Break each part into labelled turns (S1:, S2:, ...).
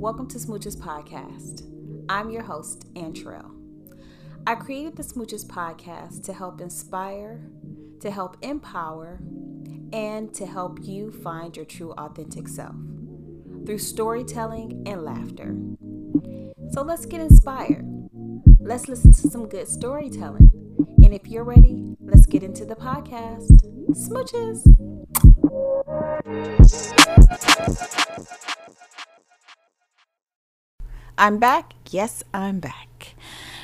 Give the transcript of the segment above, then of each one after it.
S1: Welcome to Smooches Podcast. I'm your host, Antrell. I created the Smooches Podcast to help inspire, to help empower, and to help you find your true authentic self through storytelling and laughter. So let's get inspired. Let's listen to some good storytelling. And if you're ready, let's get into the podcast. Smooches. I'm back. Yes, I'm back.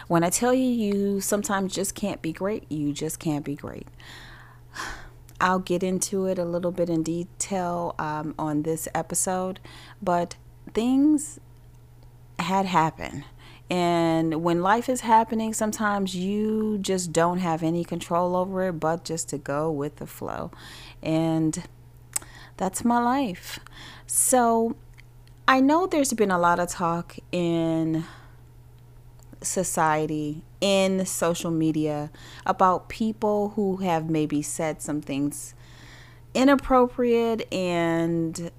S1: When I tell you, you sometimes just can't be great, you just can't be great. I'll get into it a little bit in detail um, on this episode, but things had happened. And when life is happening, sometimes you just don't have any control over it, but just to go with the flow. And that's my life. So I know there's been a lot of talk in society, in social media, about people who have maybe said some things inappropriate and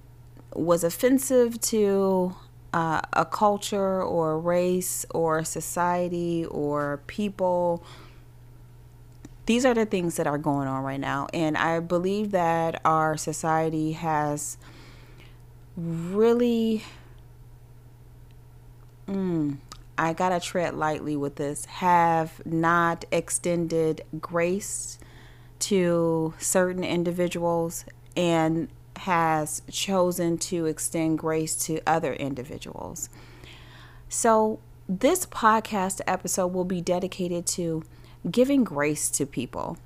S1: was offensive to uh, a culture or a race or a society or people. These are the things that are going on right now. And I believe that our society has really. Mm, I gotta tread lightly with this, have not extended grace to certain individuals and has chosen to extend grace to other individuals. So, this podcast episode will be dedicated to giving grace to people.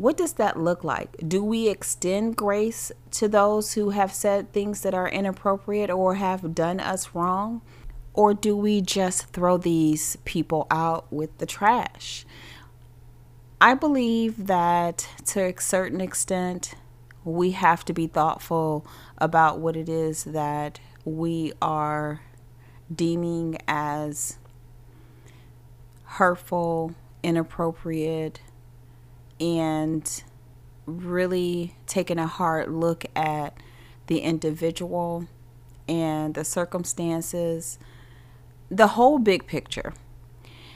S1: What does that look like? Do we extend grace to those who have said things that are inappropriate or have done us wrong? Or do we just throw these people out with the trash? I believe that to a certain extent, we have to be thoughtful about what it is that we are deeming as hurtful, inappropriate, and really taking a hard look at the individual and the circumstances, the whole big picture.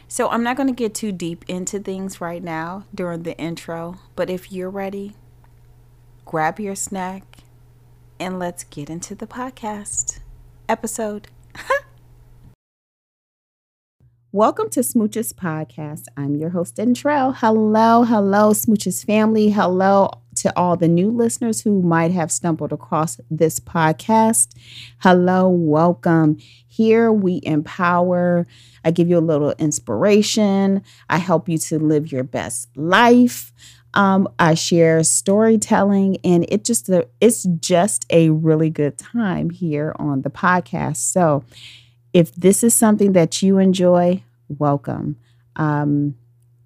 S1: So, I'm not going to get too deep into things right now during the intro, but if you're ready, grab your snack, and let's get into the podcast episode. Welcome to Smooches Podcast. I'm your host, Entrell. Hello, hello, Smooches family. Hello to all the new listeners who might have stumbled across this podcast. Hello, welcome. Here we empower. I give you a little inspiration. I help you to live your best life. Um, I share storytelling, and it just it's just a really good time here on the podcast. So, if this is something that you enjoy, welcome. Um,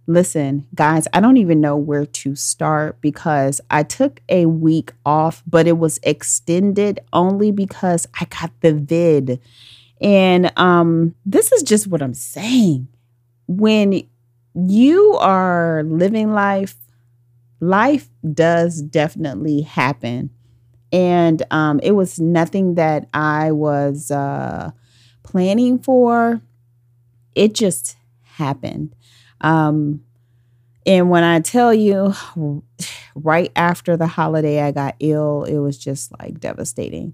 S1: listen, guys, I don't even know where to start because I took a week off, but it was extended only because I got the vid. And um, this is just what I'm saying. When you are living life life does definitely happen. And um, it was nothing that I was uh, planning for. It just happened. Um, and when I tell you, right after the holiday, I got ill, it was just like devastating.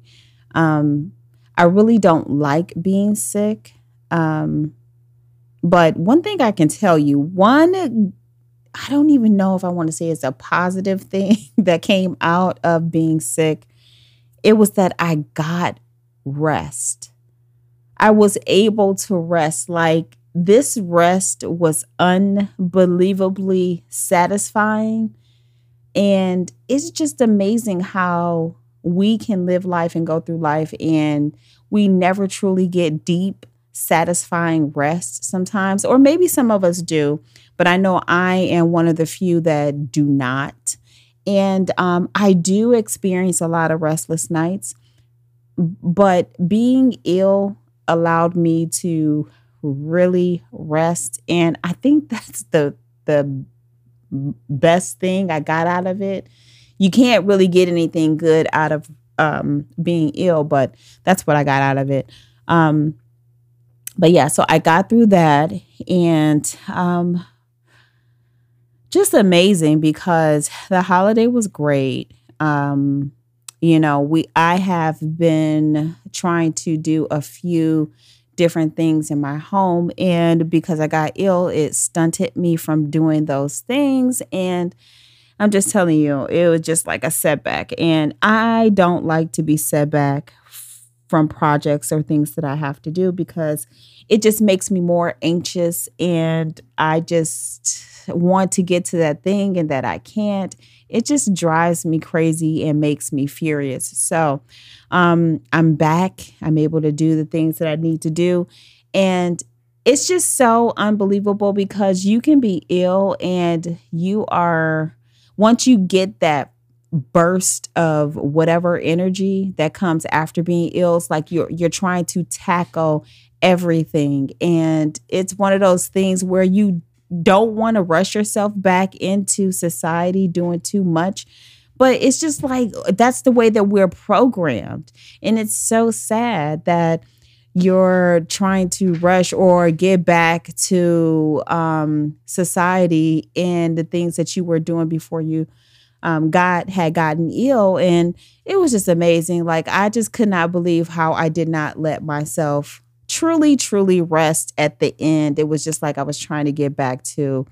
S1: Um, I really don't like being sick. Um, but one thing I can tell you, one I don't even know if I want to say it's a positive thing that came out of being sick. It was that I got rest. I was able to rest. Like this rest was unbelievably satisfying. And it's just amazing how we can live life and go through life and we never truly get deep, satisfying rest sometimes, or maybe some of us do but I know I am one of the few that do not. And um, I do experience a lot of restless nights, but being ill allowed me to really rest. And I think that's the the best thing I got out of it. You can't really get anything good out of um, being ill, but that's what I got out of it. Um, but yeah, so I got through that and um, just amazing because the holiday was great. Um, you know, we I have been trying to do a few different things in my home and because I got ill, it stunted me from doing those things and I'm just telling you, it was just like a setback. And I don't like to be set back from projects or things that I have to do because it just makes me more anxious and I just want to get to that thing and that I can't. It just drives me crazy and makes me furious. So um, I'm back. I'm able to do the things that I need to do. And it's just so unbelievable because you can be ill and you are, once you get that burst of whatever energy that comes after being ill it's like you're you're trying to tackle everything and it's one of those things where you don't want to rush yourself back into society doing too much but it's just like that's the way that we're programmed and it's so sad that you're trying to rush or get back to um, society and the things that you were doing before you um, God had gotten ill. And it was just amazing. Like, I just could not believe how I did not let myself truly, truly rest at the end. It was just like I was trying to get back to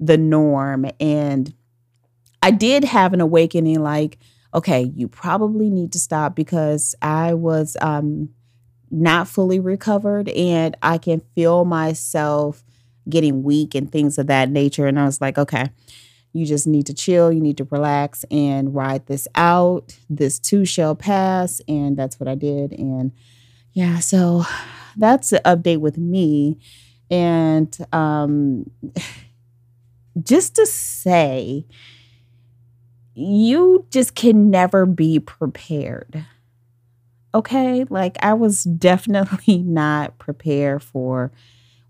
S1: the norm. And I did have an awakening like, okay, you probably need to stop because I was um, not fully recovered and I can feel myself getting weak and things of that nature. And I was like, okay, you just need to chill, you need to relax and ride this out. This too shall pass. And that's what I did. And yeah, so that's the update with me. And um, just to say, you just can never be prepared. Okay. Like I was definitely not prepared for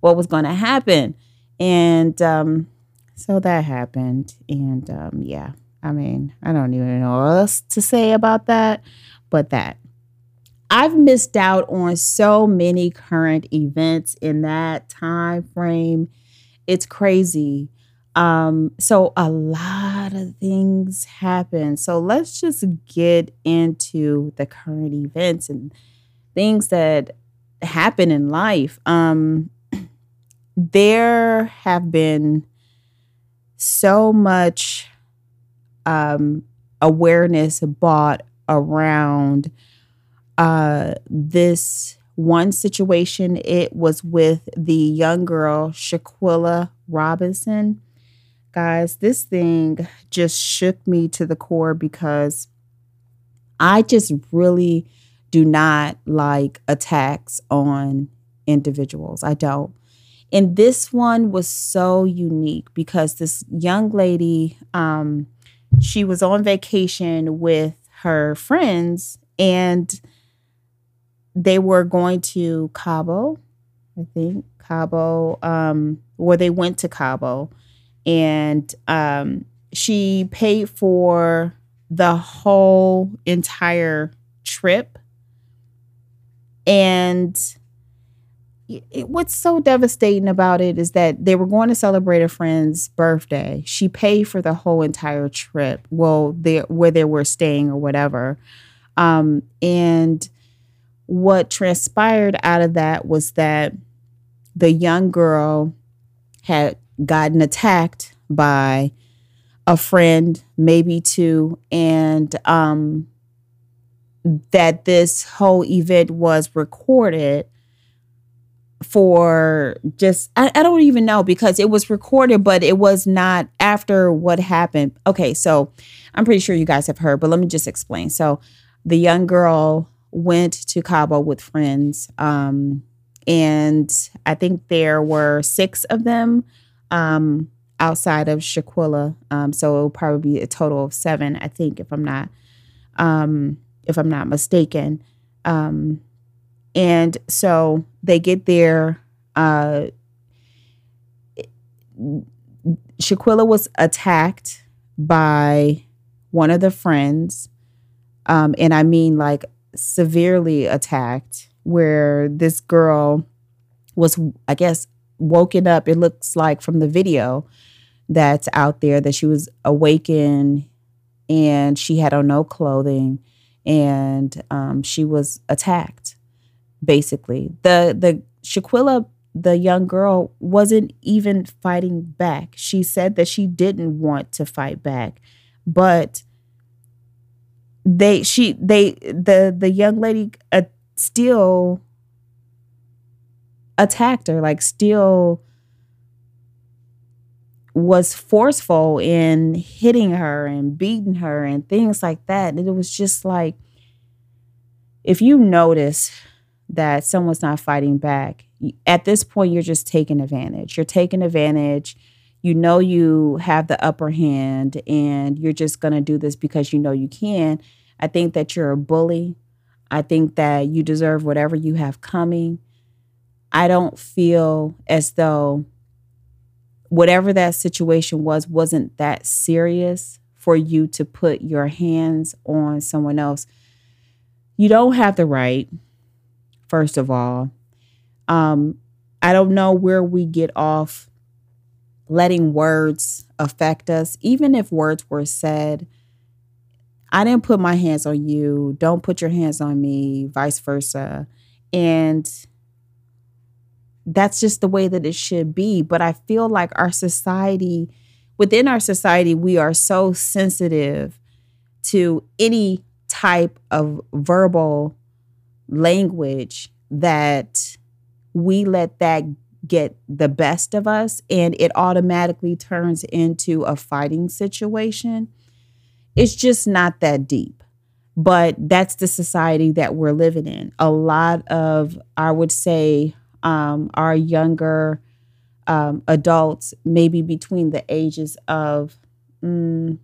S1: what was going to happen. And um, so that happened. And um, yeah, I mean, I don't even know what else to say about that, but that. I've missed out on so many current events in that time frame. It's crazy. Um, so a lot of things happen. So let's just get into the current events and things that happen in life. Um, there have been so much um, awareness bought around uh, this one situation. It was with the young girl, Shaquilla Robinson. Guys, this thing just shook me to the core because I just really do not like attacks on individuals. I don't. And this one was so unique because this young lady, um, she was on vacation with her friends and they were going to Cabo, I think, Cabo, um, where they went to Cabo. And um, she paid for the whole entire trip. And it, what's so devastating about it is that they were going to celebrate a friend's birthday. She paid for the whole entire trip. Well, they where they were staying or whatever. Um, and what transpired out of that was that the young girl had gotten attacked by a friend, maybe two, and um, that this whole event was recorded for just I, I, don't even know because it was recorded but it was not after what happened. Okay so i'm pretty sure you guys have heard but let me just explain. So the young girl went to cabo with friends um, and i think there were six of them um, outside of shaquilla um, so it will probably be a total of seven i think if i'm not um, if i'm not mistaken um, and so they get there. Uh, Shaquilla was attacked by one of the friends. Um, and I mean like severely attacked. where this girl was, I guess, woken up. It looks like from the video that's out there that she was awakened and she had on no clothing and um, she was attacked basically the the shaquilla the young girl wasn't even fighting back she said that she didn't want to fight back but they she they the the young lady uh, still attacked her like still was forceful in hitting her and beating her and things like that. And it was just like, if you notice that someone's not fighting back, at this point, you're just taking advantage. You're taking advantage. You know you have the upper hand and you're just going to do this because you know you can. I think that you're a bully. I think that you deserve whatever you have coming. I don't feel as though whatever that situation was wasn't that serious for you to put your hands on someone else. You don't have the right, first of all. Um, I don't know where we get off letting words affect us, even if words were said. I didn't put my hands on you. Don't put your hands on me, vice versa. And that's just the way that it should be. But I feel like our society, within our society, we are so sensitive to any type of verbal language that we let that get the best of us and it automatically turns into a fighting situation. It's just not that deep. But that's the society that we're living in. A lot of, I would say, um, our younger um, adults, maybe between the ages of mm,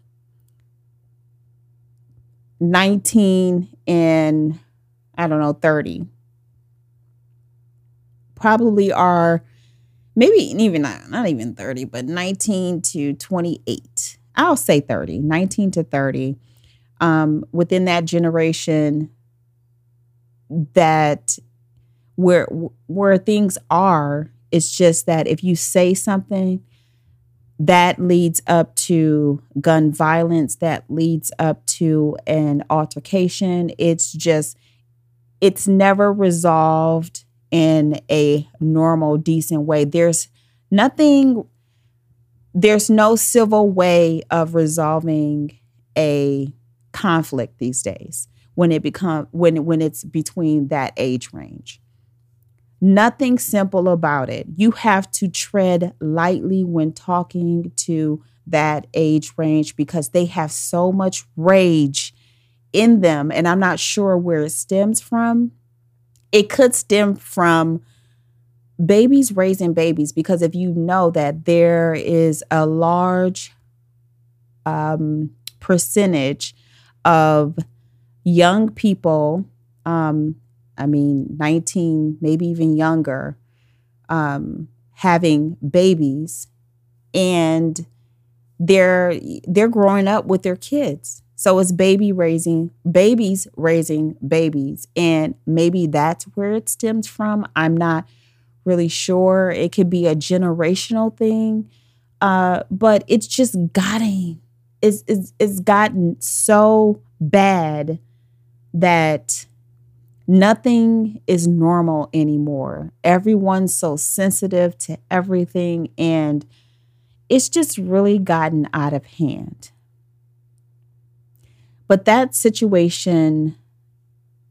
S1: 19 and I don't know, 30, probably are maybe even not, not even 30, but 19 to 28. I'll say 30, 19 to 30. Um, within that generation that where where things are it's just that if you say something that leads up to gun violence that leads up to an altercation it's just it's never resolved in a normal decent way there's nothing there's no civil way of resolving a conflict these days when it become when when it's between that age range Nothing simple about it. You have to tread lightly when talking to that age range because they have so much rage in them. And I'm not sure where it stems from. It could stem from babies raising babies because if you know that there is a large um, percentage of young people um, I mean, 19, maybe even younger, um, having babies and they're they're growing up with their kids. So it's baby raising babies raising babies. And maybe that's where it stems from. I'm not really sure. It could be a generational thing. Uh, but it's just gotten it's, it's it's gotten so bad that Nothing is normal anymore. Everyone's so sensitive to everything, and it's just really gotten out of hand. But that situation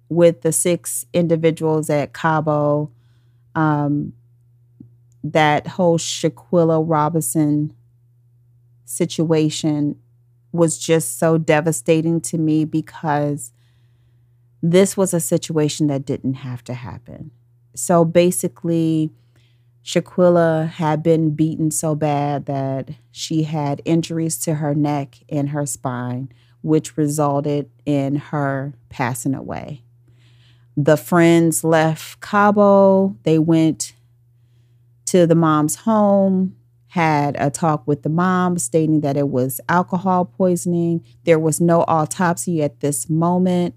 S1: with the six individuals at Cabo, um, that whole Shaquilla Robinson situation was just so devastating to me because this was a situation that didn't have to happen. So basically, Shaquilla had been beaten so bad that she had injuries to her neck and her spine, which resulted in her passing away. The friends left Cabo. They went to the mom's home, had a talk with the mom, stating that it was alcohol poisoning. There was no autopsy at this moment.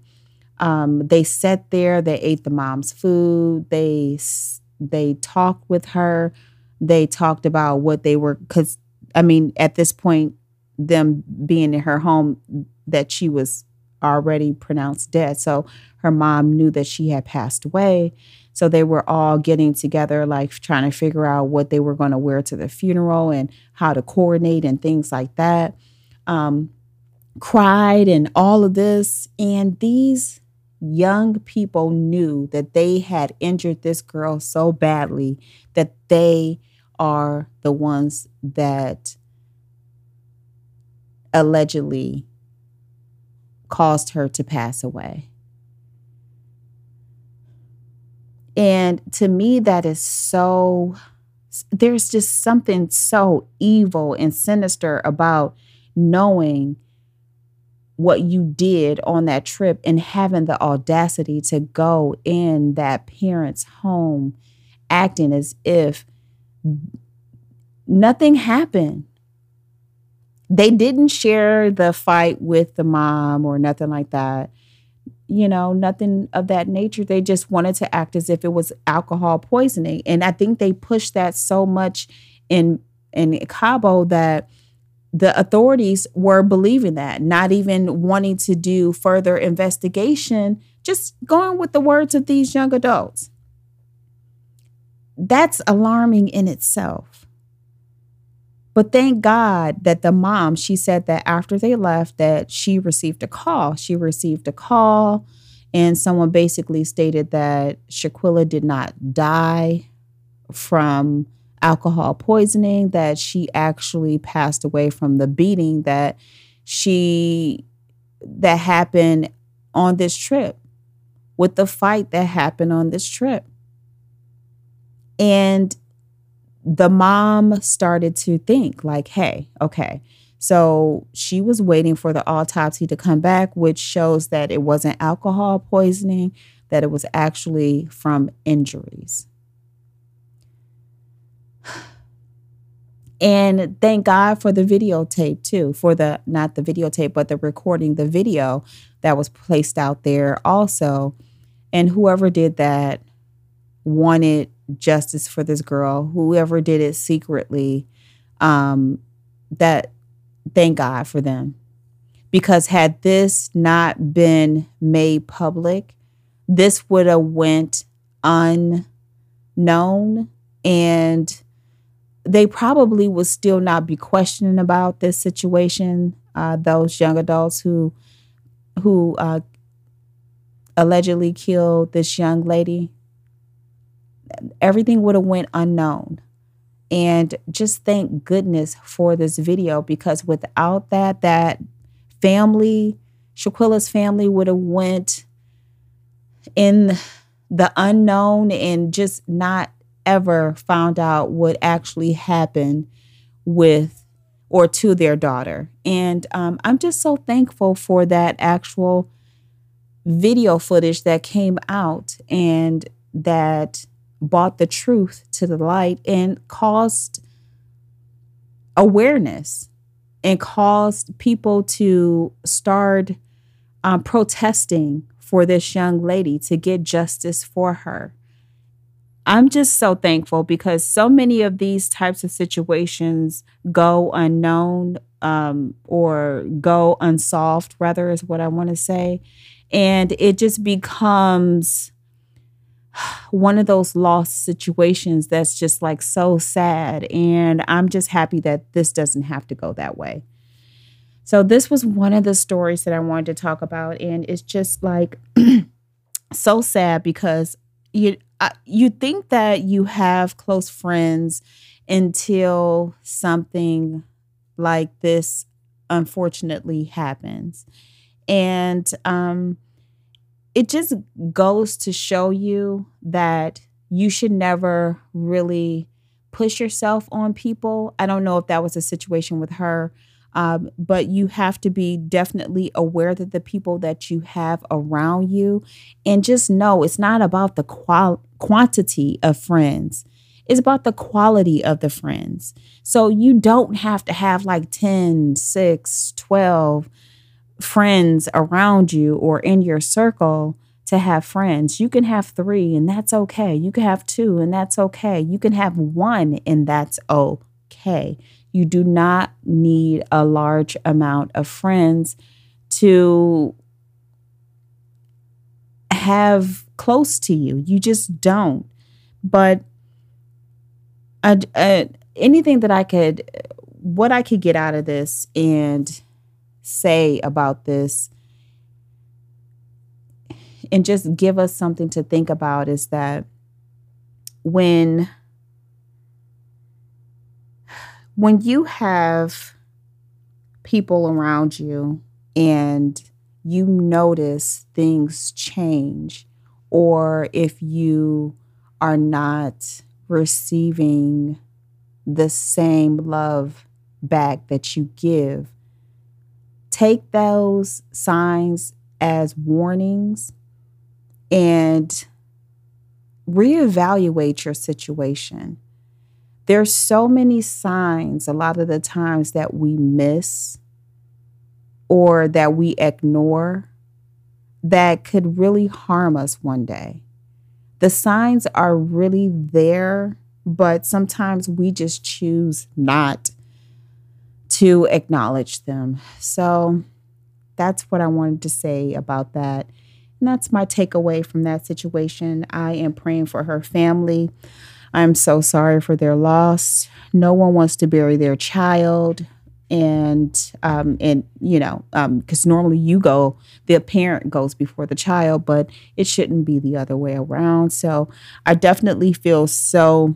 S1: Um, they sat there, they ate the mom's food, they they talked with her, they talked about what they were because I mean, at this point, them being in her home, that she was already pronounced dead. So her mom knew that she had passed away. So they were all getting together, like trying to figure out what they were going to wear to the funeral and how to coordinate and things like that. Um, cried and all of this. And these young people knew that they had injured this girl so badly that they are the ones that allegedly caused her to pass away. And to me, that is so, there's just something so evil and sinister about knowing what you did on that trip and having the audacity to go in that parent's home acting as if nothing happened. They didn't share the fight with the mom or nothing like that you know, nothing of that nature. They just wanted to act as if it was alcohol poisoning. And I think they pushed that so much in in Cabo that the authorities were believing that, not even wanting to do further investigation, just going with the words of these young adults. That's alarming in itself. But thank God that the mom, she said that after they left that she received a call. She received a call and someone basically stated that Shaquilla did not die from alcohol poisoning, that she actually passed away from the beating that she that happened on this trip with the fight that happened on this trip. And the mom started to think like, hey, okay. So she was waiting for the autopsy to come back, which shows that it wasn't alcohol poisoning, that it was actually from injuries. And thank God for the videotape too, for the not the videotape, but the recording, the video that was placed out there also. And whoever did that wanted justice for this girl, whoever did it secretly, um, that thank God for them. Because had this not been made public, this would have went unknown and they probably would still not be questioning about this situation. Uh, those young adults who who uh, allegedly killed this young lady everything would have went unknown. And just thank goodness for this video because without that, that family, Shaquilla's family would have went in the unknown and just not ever found out what actually happened with or to their daughter. And um, I'm just so thankful for that actual video footage that came out and that brought the truth to the light and caused awareness and caused people to start um, protesting for this young lady to get justice for her. I'm just so thankful because so many of these types of situations go unknown um, or go unsolved, rather, is what I want to say. And it just becomes one of those lost situations that's just like so sad. And I'm just happy that this doesn't have to go that way. So, this was one of the stories that I wanted to talk about. And it's just like so sad because you, you think that you have close friends until something like this unfortunately happens. And, um, it just goes to show you that you should never really push yourself on people. I don't know if that was a situation with her, um, but you have to be definitely aware that the people that you have around you, and just know it's not about the qual- quantity of friends. It's about the quality of the friends. So you don't have to have like 10, 6, 12 friends around you or in your circle to have friends. You can have three, and that's okay. You can have two, and that's okay. You can have one, and that's okay. You do not need a large amount of friends to have close to you. You just don't. But uh, uh, anything that I could, what I could get out of this and say about this and just give us something to think about is that when when you have people around you and you notice things change or if you are not receiving the same love back that you give take those signs as warnings and reevaluate your situation. There's so many signs a lot of the times that we miss or that we ignore that could really harm us one day. The signs are really there, but sometimes we just choose not to acknowledge them. So that's what I wanted to say about that. And that's my takeaway from that situation. I am praying for her family. I'm so sorry for their loss. No one wants to bury their child. And um, and you know, because um, normally you go, the parent goes before the child, but it shouldn't be the other way around. So I definitely feel so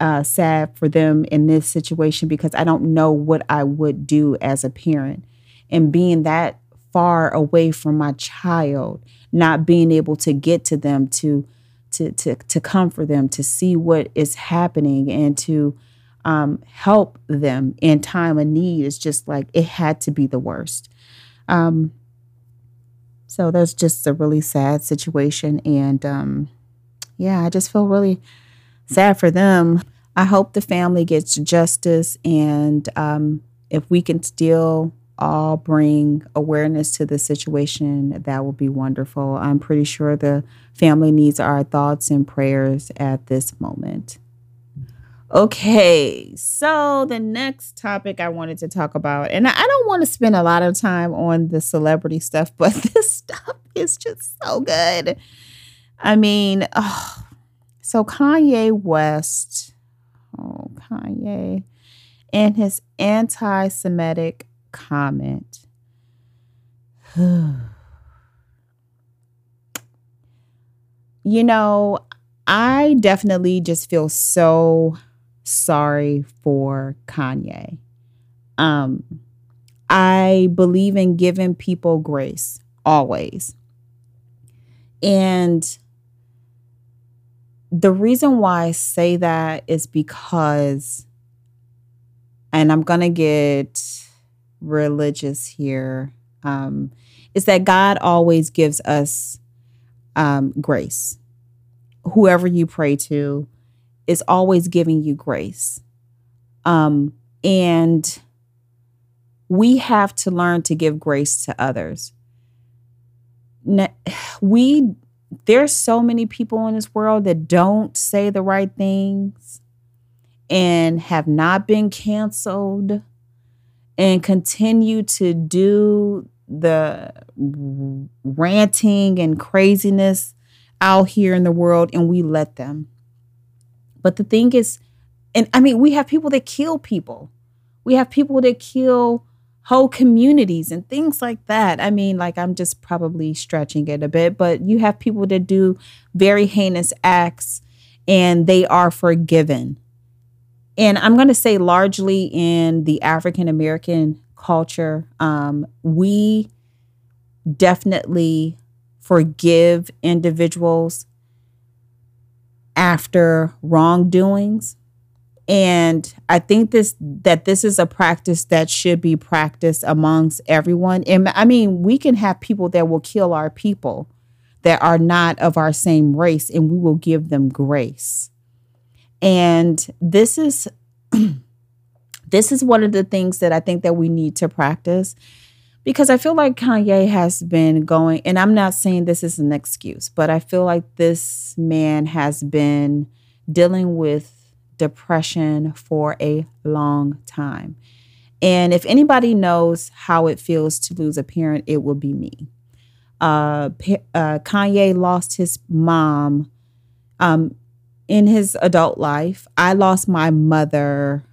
S1: uh, sad for them in this situation because I don't know what I would do as a parent. And being that far away from my child, not being able to get to them to to to to comfort them, to see what is happening and to um, help them in time of need is just like it had to be the worst. Um, so that's just a really sad situation, and um, yeah, I just feel really sad for them. I hope the family gets justice, and um, if we can still all bring awareness to the situation, that will be wonderful. I'm pretty sure the family needs our thoughts and prayers at this moment. Okay, so the next topic I wanted to talk about, and I don't want to spend a lot of time on the celebrity stuff, but this stuff is just so good. I mean, oh, so Kanye West, oh, Kanye, and his anti Semitic comment. you know, I definitely just feel so sorry for Kanye. Um, I believe in giving people grace always. And the reason why I say that is because, and I'm going to get religious here um, is that God always gives us um, grace. Whoever you pray to is always giving you grace. Um, and we have to learn to give grace to others. We there's so many people in this world that don't say the right things and have not been canceled and continue to do the ranting and craziness out here in the world and we let them. But the thing is, and I mean, we have people that kill people. We have people that kill whole communities and things like that. I mean, like I'm just probably stretching it a bit, but you have people that do very heinous acts and they are forgiven and I'm going to say largely in the African American culture, um, we definitely forgive individuals after wrongdoings. And I think this that this is a practice that should be practiced amongst everyone. And I mean, we can have people that will kill our people that are not of our same race, and we will give them grace. And this is this is one of the things that I think that we need to practice because I feel like Kanye has been going, and I'm not saying this is an excuse, but I feel like this man has been dealing with depression for a long time. And if anybody knows how it feels to lose a parent, it will be me. Uh, uh, Kanye lost his mom um, in his adult life. I lost my mother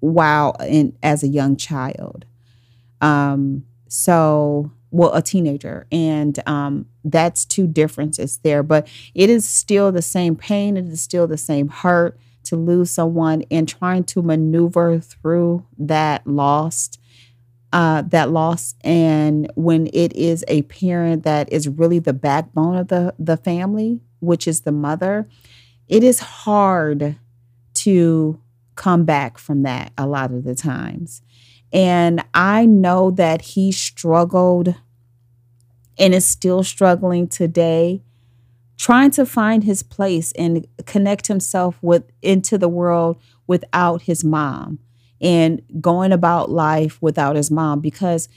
S1: while in as a young child. Um, so well, a teenager, and um, that's two differences there. But it is still the same pain. It is still the same hurt to lose someone, and trying to maneuver through that loss, uh, that loss. And when it is a parent that is really the backbone of the the family, which is the mother, it is hard to come back from that a lot of the times. And I know that he struggled and is still struggling today trying to find his place and connect himself with into the world without his mom and going about life without his mom because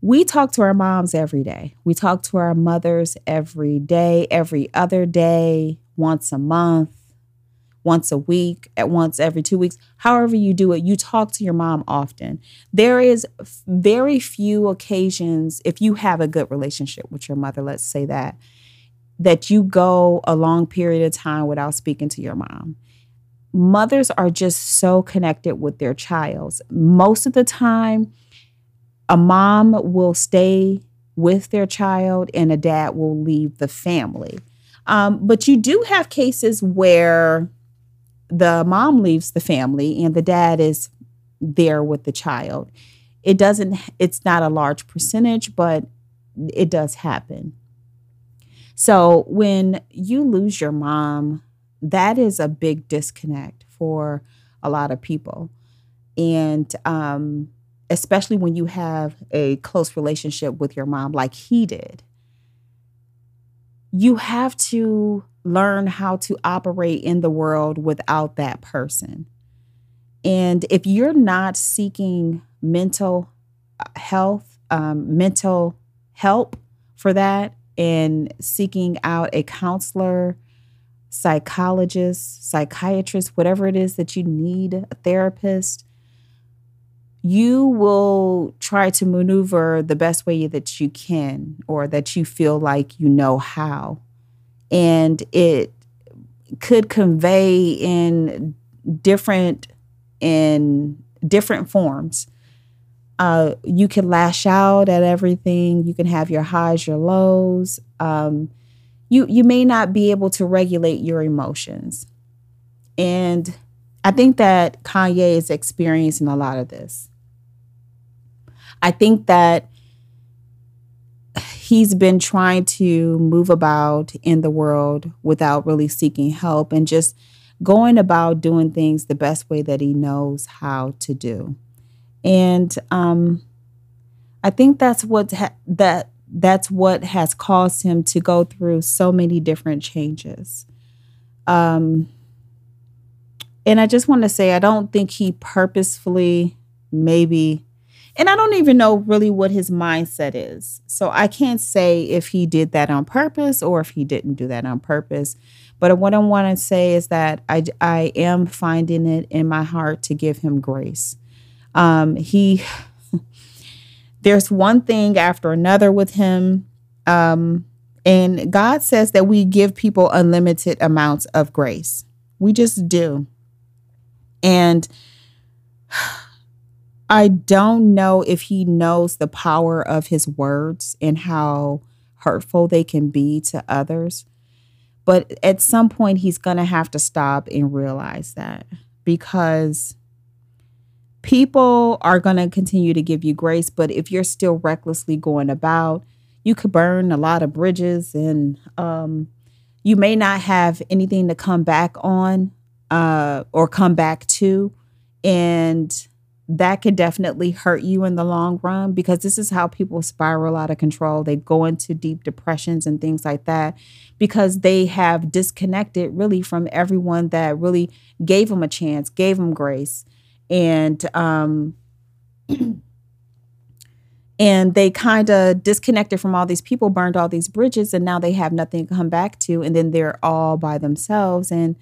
S1: we talk to our moms every day. We talk to our mothers every day, every other day, once a month once a week, at once every two weeks, however you do it, you talk to your mom often. There is very few occasions, if you have a good relationship with your mother, let's say that, that you go a long period of time without speaking to your mom. Mothers are just so connected with their child. Most of the time, a mom will stay with their child and a dad will leave the family. Um, but you do have cases where the mom leaves the family and the dad is there with the child. It doesn't, it's not a large percentage, but it does happen. So when you lose your mom, that is a big disconnect for a lot of people. And um, especially when you have a close relationship with your mom, like he did, you have to learn how to operate in the world without that person. And if you're not seeking mental uh, health, um, mental help for that, and seeking out a counselor, psychologist, psychiatrist, whatever it is that you need, a therapist, you will try to maneuver the best way that you can or that you feel like you know how and it could convey in different in different forms. Uh, you can lash out at everything. You can have your highs, your lows. Um, you you may not be able to regulate your emotions, and I think that Kanye is experiencing a lot of this. I think that he's been trying to move about in the world without really seeking help and just going about doing things the best way that he knows how to do. And um, I think that's what ha- that that's what has caused him to go through so many different changes. Um, and I just want to say, I don't think he purposefully maybe and I don't even know really what his mindset is. So I can't say if he did that on purpose or if he didn't do that on purpose. But what I want to say is that I, I am finding it in my heart to give him grace. Um, he, there's one thing after another with him. Um, and God says that we give people unlimited amounts of grace. We just do. And I don't know if he knows the power of his words and how hurtful they can be to others. But at some point, he's going to have to stop and realize that because people are going to continue to give you grace. But if you're still recklessly going about, you could burn a lot of bridges and um, you may not have anything to come back on uh, or come back to. And that could definitely hurt you in the long run because this is how people spiral out of control. They go into deep depressions and things like that because they have disconnected really from everyone that really gave them a chance, gave them grace. And um and they kind of disconnected from all these people, burned all these bridges, and now they have nothing to come back to, and then they're all by themselves, and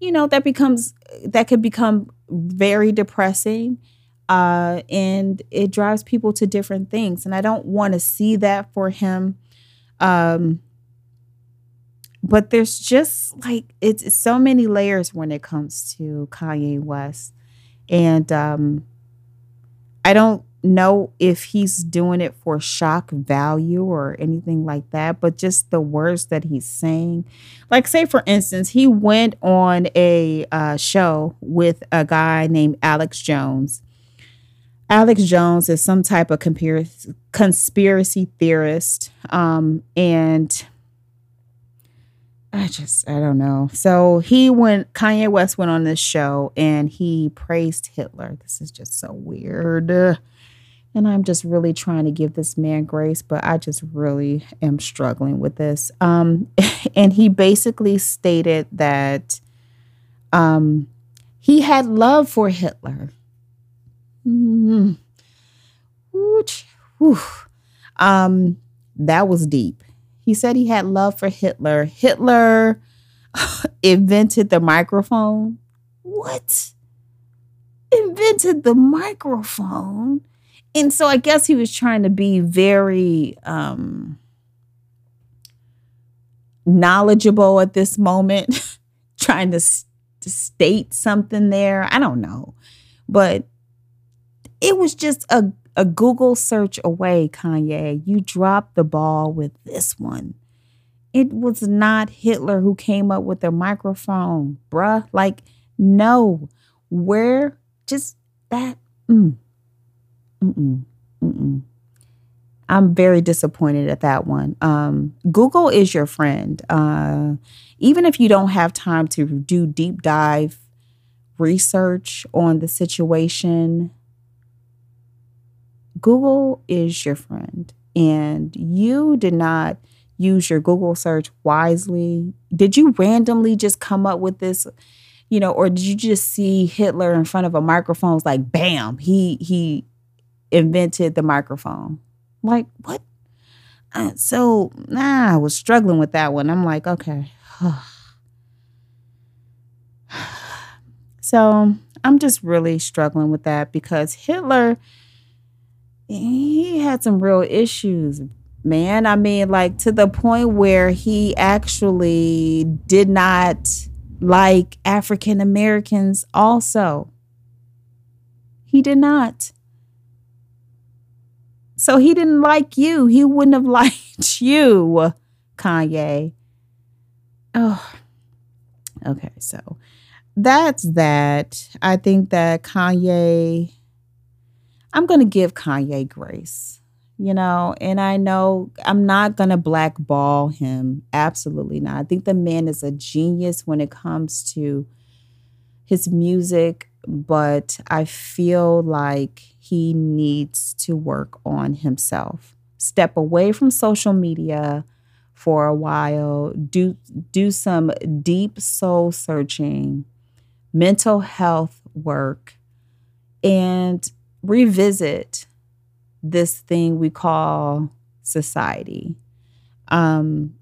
S1: you know that becomes that could become very depressing, uh, and it drives people to different things, and I don't want to see that for him. Um, but there's just like it's so many layers when it comes to Kanye West, and um, I don't know if he's doing it for shock value or anything like that, but just the words that he's saying. Like, say, for instance, he went on a uh, show with a guy named Alex Jones. Alex Jones is some type of conspiracy, theorist. Um, and I just, I don't know. So he went, Kanye West went on this show and he praised Hitler. This is just so weird. And I'm just really trying to give this man grace, but I just really am struggling with this. Um, and he basically stated that um, he had love for Hitler. Mm-hmm. Um, that was deep. He said he had love for Hitler. Hitler invented the microphone. What? Invented the microphone? and so I guess he was trying to be very um, knowledgeable at this moment, trying to, to state something there. I don't know. But it was just a, a Google search away, Kanye. You dropped the ball with this one. It was not Hitler who came up with the microphone, bruh. Like, no. Where just that. Mm Mm-mm. Mm-mm. I'm very disappointed at that one. Um, Google is your friend. Uh, even if you don't have time to do deep dive research on the situation, Google is your friend. And you did not use your Google search wisely. Did you randomly just come up with this? You know, or did you just see Hitler in front of a microphone? It's like, bam, he he invented the microphone. Like, what? Uh, so, nah, I was struggling with that one. I'm like, okay. so, I'm just really struggling with that because Hitler, he had some real issues, man. I mean, like to the point where he actually did not like African Americans, also. He did not. So he didn't like you. He wouldn't have liked you, Kanye. Oh, okay. So that's that. I think that Kanye, I'm going to give Kanye grace, you know, and I know I'm not going to blackball him. Absolutely not. I think the man is a genius when it comes to his music, but I feel like he needs to work on himself. Step away from social media for a while, do do some deep soul searching, mental health work and revisit this thing we call society. Um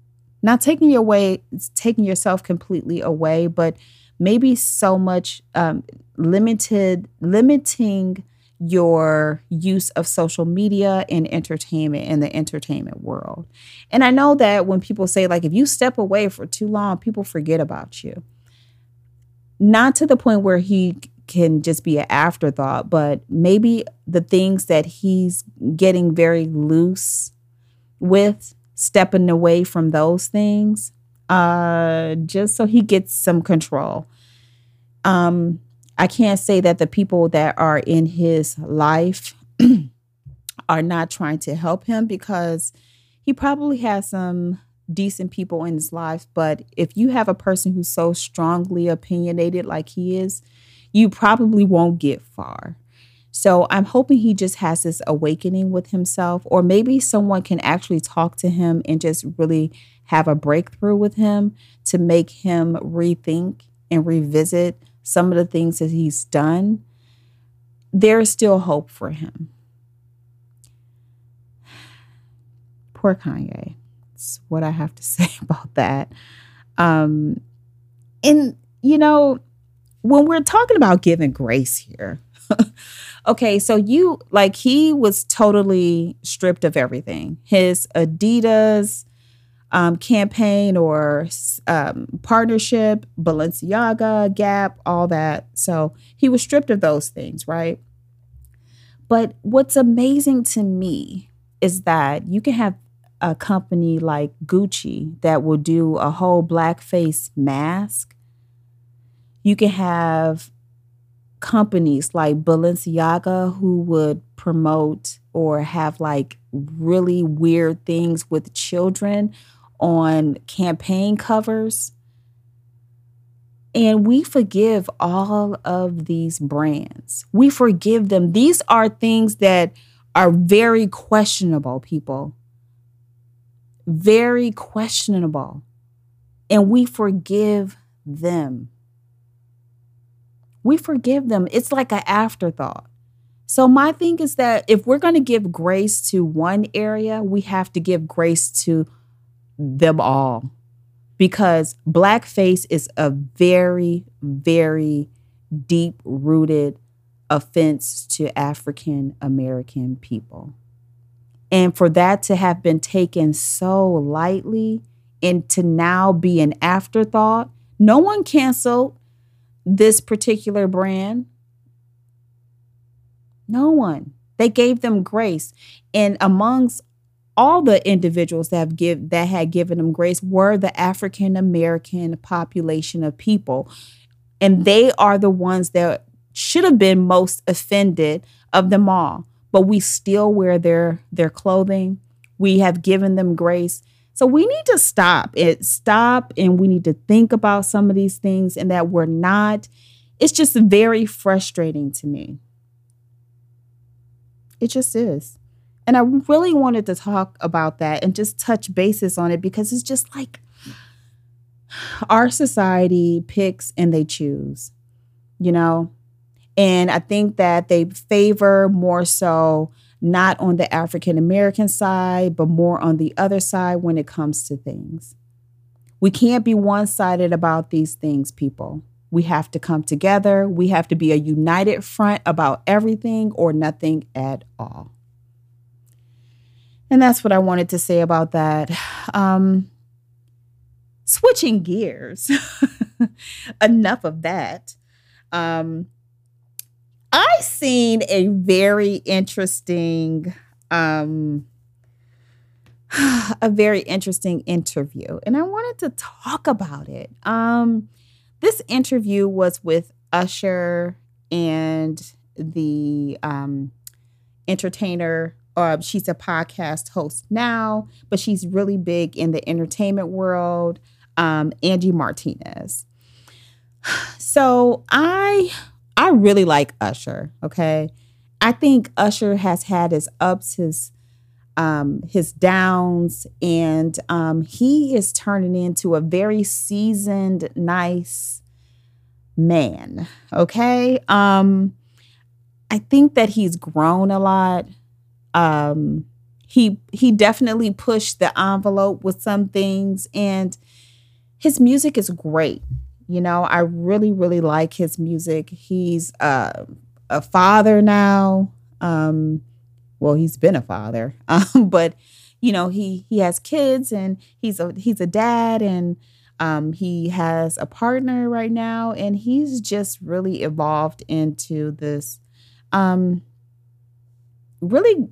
S1: not taking your way taking yourself completely away, but maybe so much um, limited limiting your use of social media and entertainment in the entertainment world. And I know that when people say, like, if you step away for too long, people forget about you. Not to the point where he can just be an afterthought, but maybe the things that he's getting very loose with, stepping away from those things, uh, just so he gets some control. Um, I can't say that the people that are in his life are not trying to help him because he probably has some decent people in his life. But if you have a person who's so strongly opinionated like he is, you probably won't get far. So I'm hoping he just has this awakening with himself, or maybe someone can actually talk to him and just really have a breakthrough with him to make him rethink and revisit some of the things that he's done, there's still hope for him. Poor Kanye. That's what I have to say about that. Um, and, you know, when we're talking about giving grace here, okay, so you like he was totally stripped of everything. His Adidas um, campaign or um, partnership, Balenciaga, Gap, all that. So he was stripped of those things, right? But what's amazing to me is that you can have a company like Gucci that will do a whole blackface mask. You can have companies like Balenciaga who would promote or have like really weird things with children on campaign covers. And we forgive all of these brands. We forgive them. These are things that are very questionable, people. Very questionable. And we forgive them. We forgive them. It's like an afterthought. So, my thing is that if we're going to give grace to one area, we have to give grace to them all because blackface is a very, very deep rooted offense to African American people. And for that to have been taken so lightly and to now be an afterthought, no one canceled this particular brand. No one. They gave them grace. And amongst all the individuals that have give that had given them grace were the African American population of people. And they are the ones that should have been most offended of them all. But we still wear their their clothing. We have given them grace. So we need to stop it, stop, and we need to think about some of these things and that we're not. It's just very frustrating to me. It just is. And I really wanted to talk about that and just touch bases on it because it's just like our society picks and they choose, you know? And I think that they favor more so not on the African American side, but more on the other side when it comes to things. We can't be one sided about these things, people. We have to come together. We have to be a united front about everything or nothing at all. And that's what I wanted to say about that. Um, switching gears, enough of that. Um, I seen a very interesting, um, a very interesting interview, and I wanted to talk about it. Um, this interview was with Usher and the um, entertainer uh, she's a podcast host now, but she's really big in the entertainment world. Um, Angie Martinez. So I I really like Usher. Okay, I think Usher has had his ups, his um, his downs, and um, he is turning into a very seasoned, nice man. Okay, um, I think that he's grown a lot. Um, he he definitely pushed the envelope with some things, and his music is great. You know, I really really like his music. He's uh, a father now. Um, well, he's been a father, um, but you know he he has kids and he's a he's a dad and um, he has a partner right now, and he's just really evolved into this um, really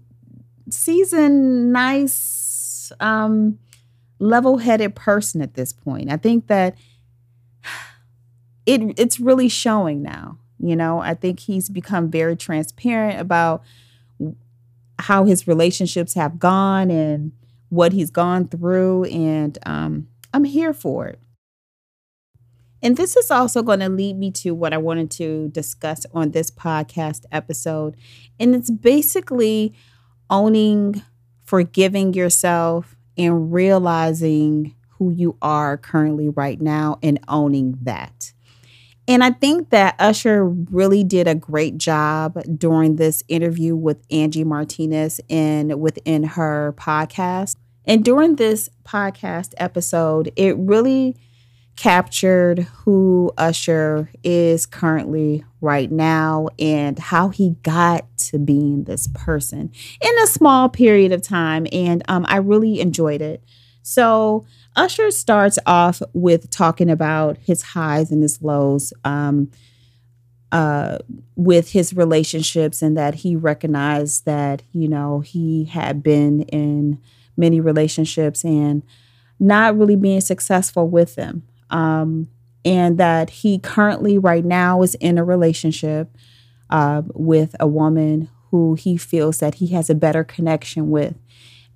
S1: seasoned, nice, um, level headed person at this point. I think that it it's really showing now. You know, I think he's become very transparent about how his relationships have gone and what he's gone through, and um, I'm here for it. And this is also going to lead me to what I wanted to discuss on this podcast episode. And it's basically owning, forgiving yourself, and realizing who you are currently right now and owning that. And I think that Usher really did a great job during this interview with Angie Martinez and within her podcast. And during this podcast episode, it really captured who Usher is currently right now and how he got to being this person in a small period of time. And um, I really enjoyed it. So, Usher starts off with talking about his highs and his lows um, uh, with his relationships, and that he recognized that, you know, he had been in many relationships and not really being successful with them. Um, and that he currently, right now, is in a relationship uh, with a woman who he feels that he has a better connection with.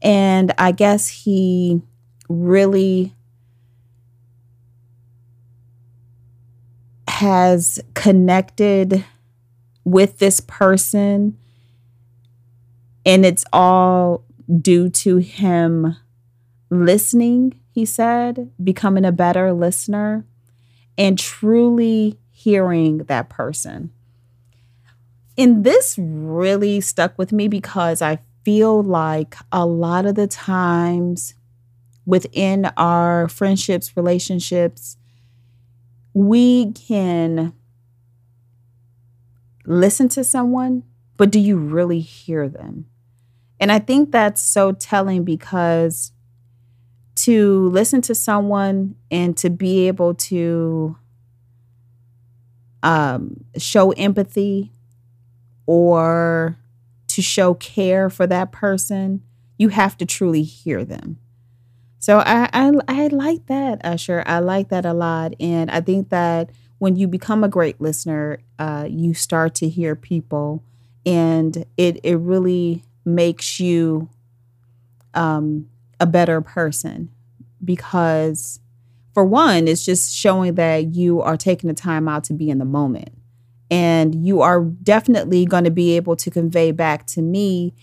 S1: And I guess he really has connected with this person and it's all due to him listening he said becoming a better listener and truly hearing that person. And this really stuck with me because i feel like a lot of the times within our friendships, relationships, we can listen to someone, but do you really hear them? And I think that's so telling because to listen to someone and to be able to um, show empathy or to show care for that person, you have to truly hear them. So I, I I like that, Usher. I like that a lot, and I think that when you become a great listener, uh, you start to hear people, and it it really makes you um, a better person because, for one, it's just showing that you are taking the time out to be in the moment, and you are definitely going to be able to convey back to me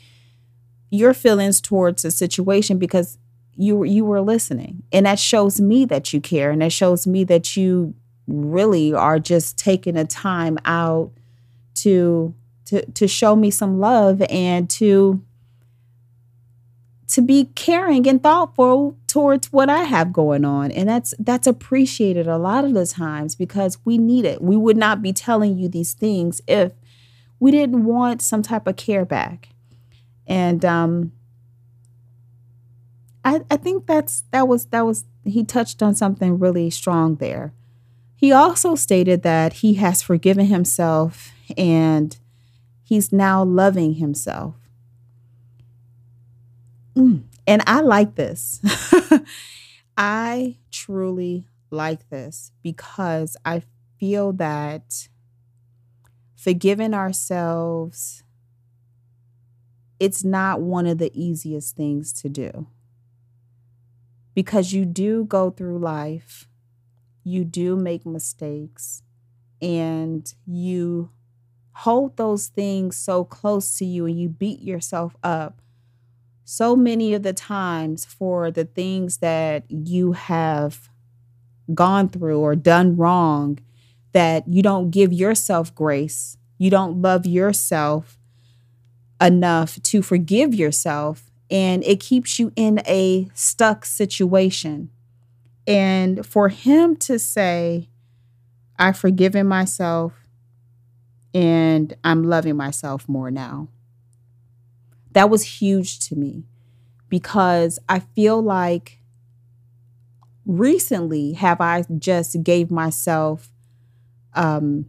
S1: your feelings towards a situation because you you were listening and that shows me that you care and that shows me that you really are just taking a time out to to to show me some love and to to be caring and thoughtful towards what I have going on and that's that's appreciated a lot of the times because we need it. We would not be telling you these things if we didn't want some type of care back. And um I, I think that's that was that was he touched on something really strong there. He also stated that he has forgiven himself and he's now loving himself. Mm, and I like this. I truly like this because I feel that forgiving ourselves it's not one of the easiest things to do because you do go through life, you do make mistakes, and you hold those things so close to you and you beat yourself up so many of the times for the things that you have gone through or done wrong that you don't give yourself grace. You don't love yourself enough to forgive yourself and it keeps you in a stuck situation. And for him to say, I've forgiven myself and I'm loving myself more now, that was huge to me because I feel like recently have I just gave myself um,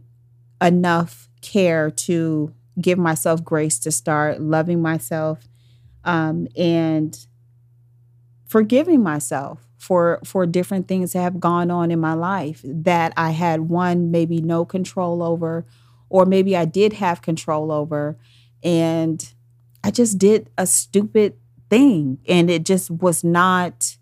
S1: enough care to give myself grace to start loving myself um, and forgiving myself for for different things that have gone on in my life that I had one maybe no control over or maybe I did have control over. And I just did a stupid thing. And it just was not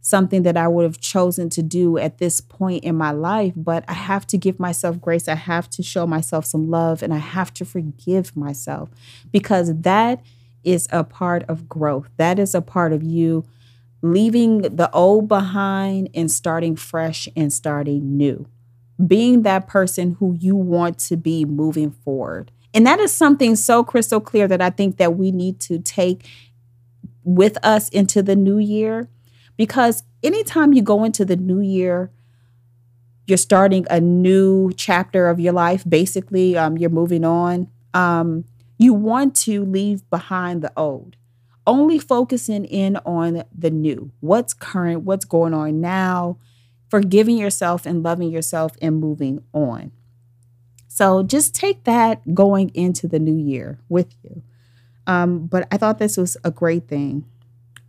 S1: something that I would have chosen to do at this point in my life. But I have to give myself grace. I have to show myself some love and I have to forgive myself because that is a part of growth. That is a part of you leaving the old behind and starting fresh and starting new. Being that person who you want to be moving forward. And that is something so crystal clear that I think that we need to take with us into the new year because anytime you go into the new year, you're starting a new chapter of your life. Basically, um, you're moving on. Um, you want to leave behind the old, only focusing in on the new. What's current? What's going on now? Forgiving yourself and loving yourself and moving on. So just take that going into the new year with you. Um, but I thought this was a great thing.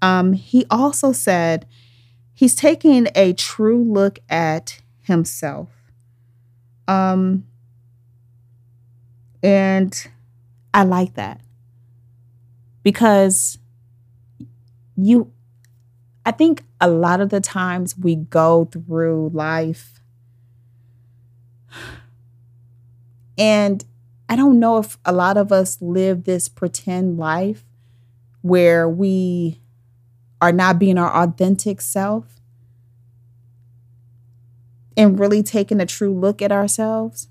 S1: Um, he also said he's taking a true look at himself. Um, and I like that because you, I think a lot of the times we go through life and I don't know if a lot of us live this pretend life where we are not being our authentic self and really taking a true look at ourselves.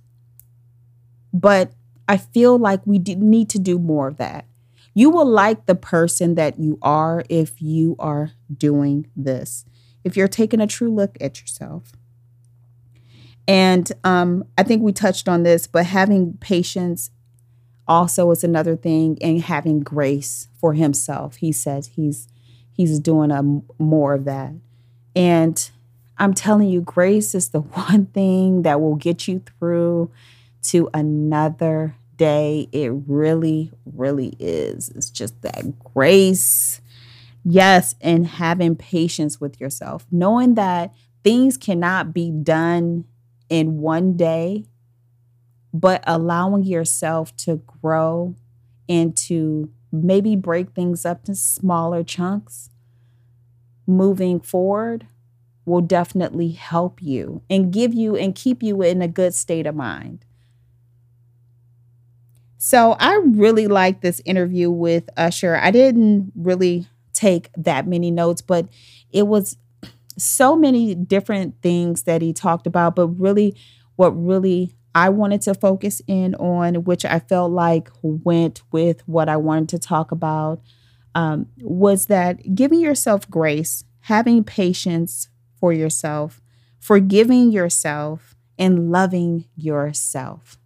S1: But I feel like we need to do more of that. You will like the person that you are if you are doing this, if you're taking a true look at yourself. And um, I think we touched on this, but having patience also is another thing, and having grace for himself. He says he's he's doing a more of that, and I'm telling you, grace is the one thing that will get you through to another day. It really, really is. It's just that grace. Yes, and having patience with yourself, knowing that things cannot be done in one day, but allowing yourself to grow and to maybe break things up in smaller chunks moving forward will definitely help you and give you and keep you in a good state of mind. So I really like this interview with Usher. I didn't really take that many notes, but it was so many different things that he talked about, but really, what really I wanted to focus in on, which I felt like went with what I wanted to talk about, um, was that giving yourself grace, having patience for yourself, forgiving yourself, and loving yourself.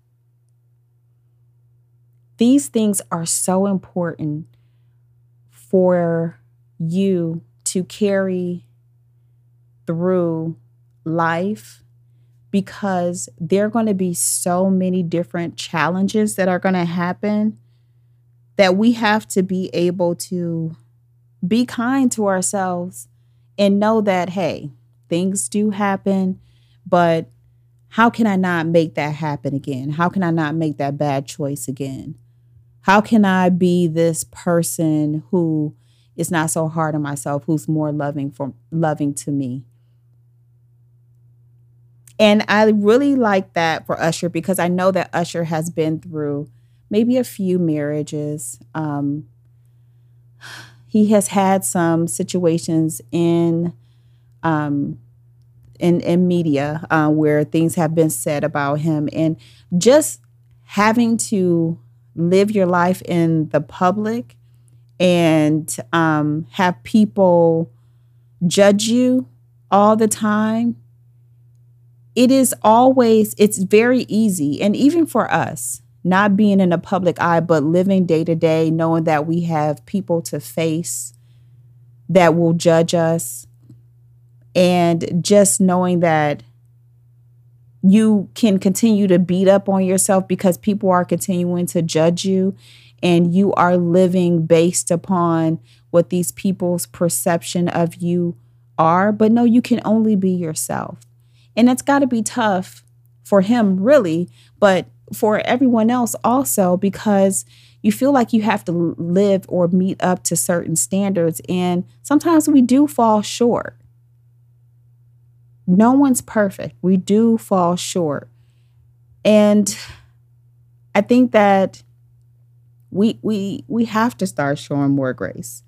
S1: These things are so important for you to carry through life because there are going to be so many different challenges that are going to happen that we have to be able to be kind to ourselves and know that, hey, things do happen, but how can I not make that happen again? How can I not make that bad choice again? How can I be this person who is not so hard on myself, who's more loving for loving to me? And I really like that for Usher because I know that Usher has been through maybe a few marriages. Um, he has had some situations in um, in, in media uh, where things have been said about him, and just having to live your life in the public and um, have people judge you all the time it is always it's very easy. And even for us not being in a public eye but living day to day knowing that we have people to face that will judge us and just knowing that you can continue to beat up on yourself because people are continuing to judge you and you are living based upon what these people's perception of you are but no you can only be yourself and it's got to be tough for him, really, but for everyone else also, because you feel like you have to live or meet up to certain standards. And sometimes we do fall short. No one's perfect. We do fall short. And I think that we we we have to start showing more grace.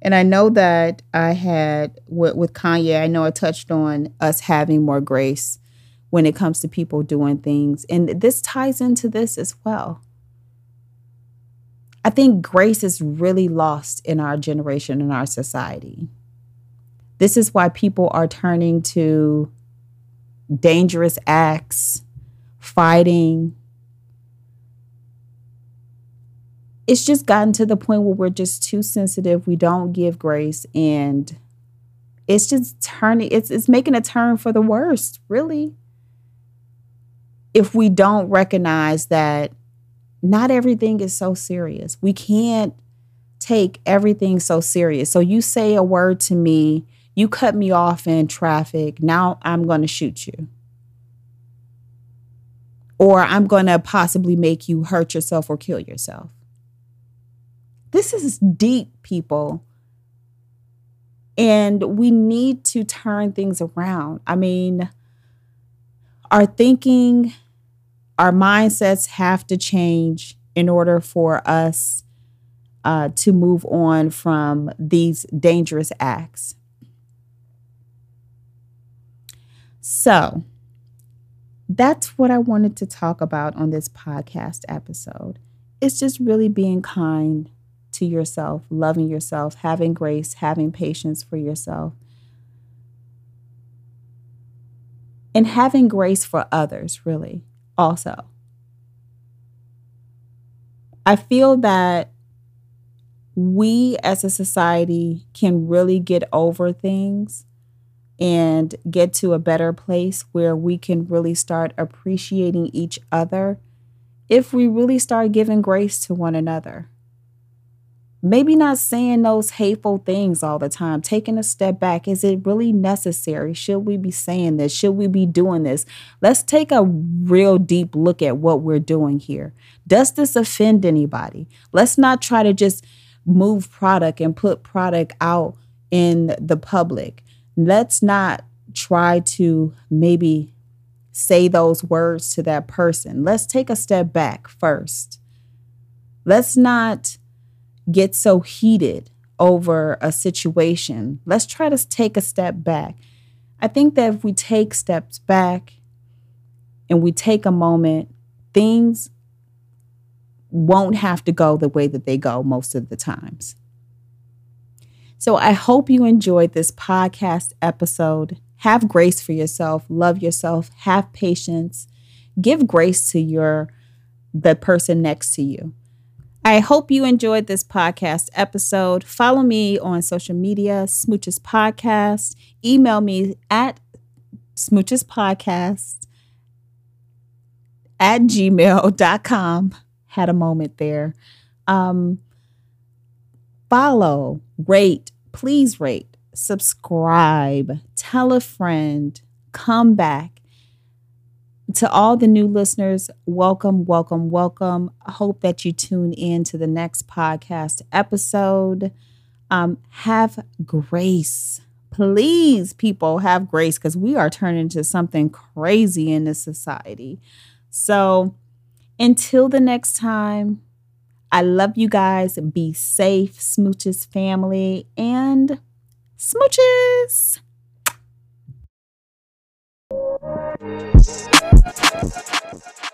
S1: And I know that I had with, with Kanye, I know I touched on us having more grace when it comes to people doing things. And this ties into this as well. I think grace is really lost in our generation, in our society. This is why people are turning to dangerous acts, fighting. It's just gotten to the point where we're just too sensitive. We don't give grace and it's just turning it's it's making a turn for the worst, really. If we don't recognize that not everything is so serious. We can't take everything so serious. So you say a word to me, you cut me off in traffic, now I'm going to shoot you. Or I'm going to possibly make you hurt yourself or kill yourself. This is deep, people. And we need to turn things around. I mean, our thinking, our mindsets have to change in order for us uh, to move on from these dangerous acts. So, that's what I wanted to talk about on this podcast episode. It's just really being kind to yourself, loving yourself, having grace, having patience for yourself, and having grace for others, really, also. I feel that we as a society can really get over things and get to a better place where we can really start appreciating each other if we really start giving grace to one another maybe not saying those hateful things all the time, taking a step back. Is it really necessary? Should we be saying this? Should we be doing this? Let's take a real deep look at what we're doing here. Does this offend anybody? Let's not try to just move product and put product out in the public. Let's not try to maybe say those words to that person. Let's take a step back first. Let's not get so heated over a situation. Let's try to take a step back. I think that if we take steps back and we take a moment, things won't have to go the way that they go most of the times. So I hope you enjoyed this podcast episode. Have grace for yourself, love yourself, have patience, give grace to your the person next to you. I hope you enjoyed this podcast episode. Follow me on social media, Smooches Podcast. Email me at Smooches Podcast at gmail.com. Had a moment there. Um, follow, rate, please rate, subscribe, tell a friend, come back to all the new listeners, welcome, welcome, welcome. I hope that you tune in to the next podcast episode. Um, have grace. Please, people, have grace because we are turning into something crazy in this society. So, until the next time, I love you guys. Be safe, Smooches family, and smooches. Thank you.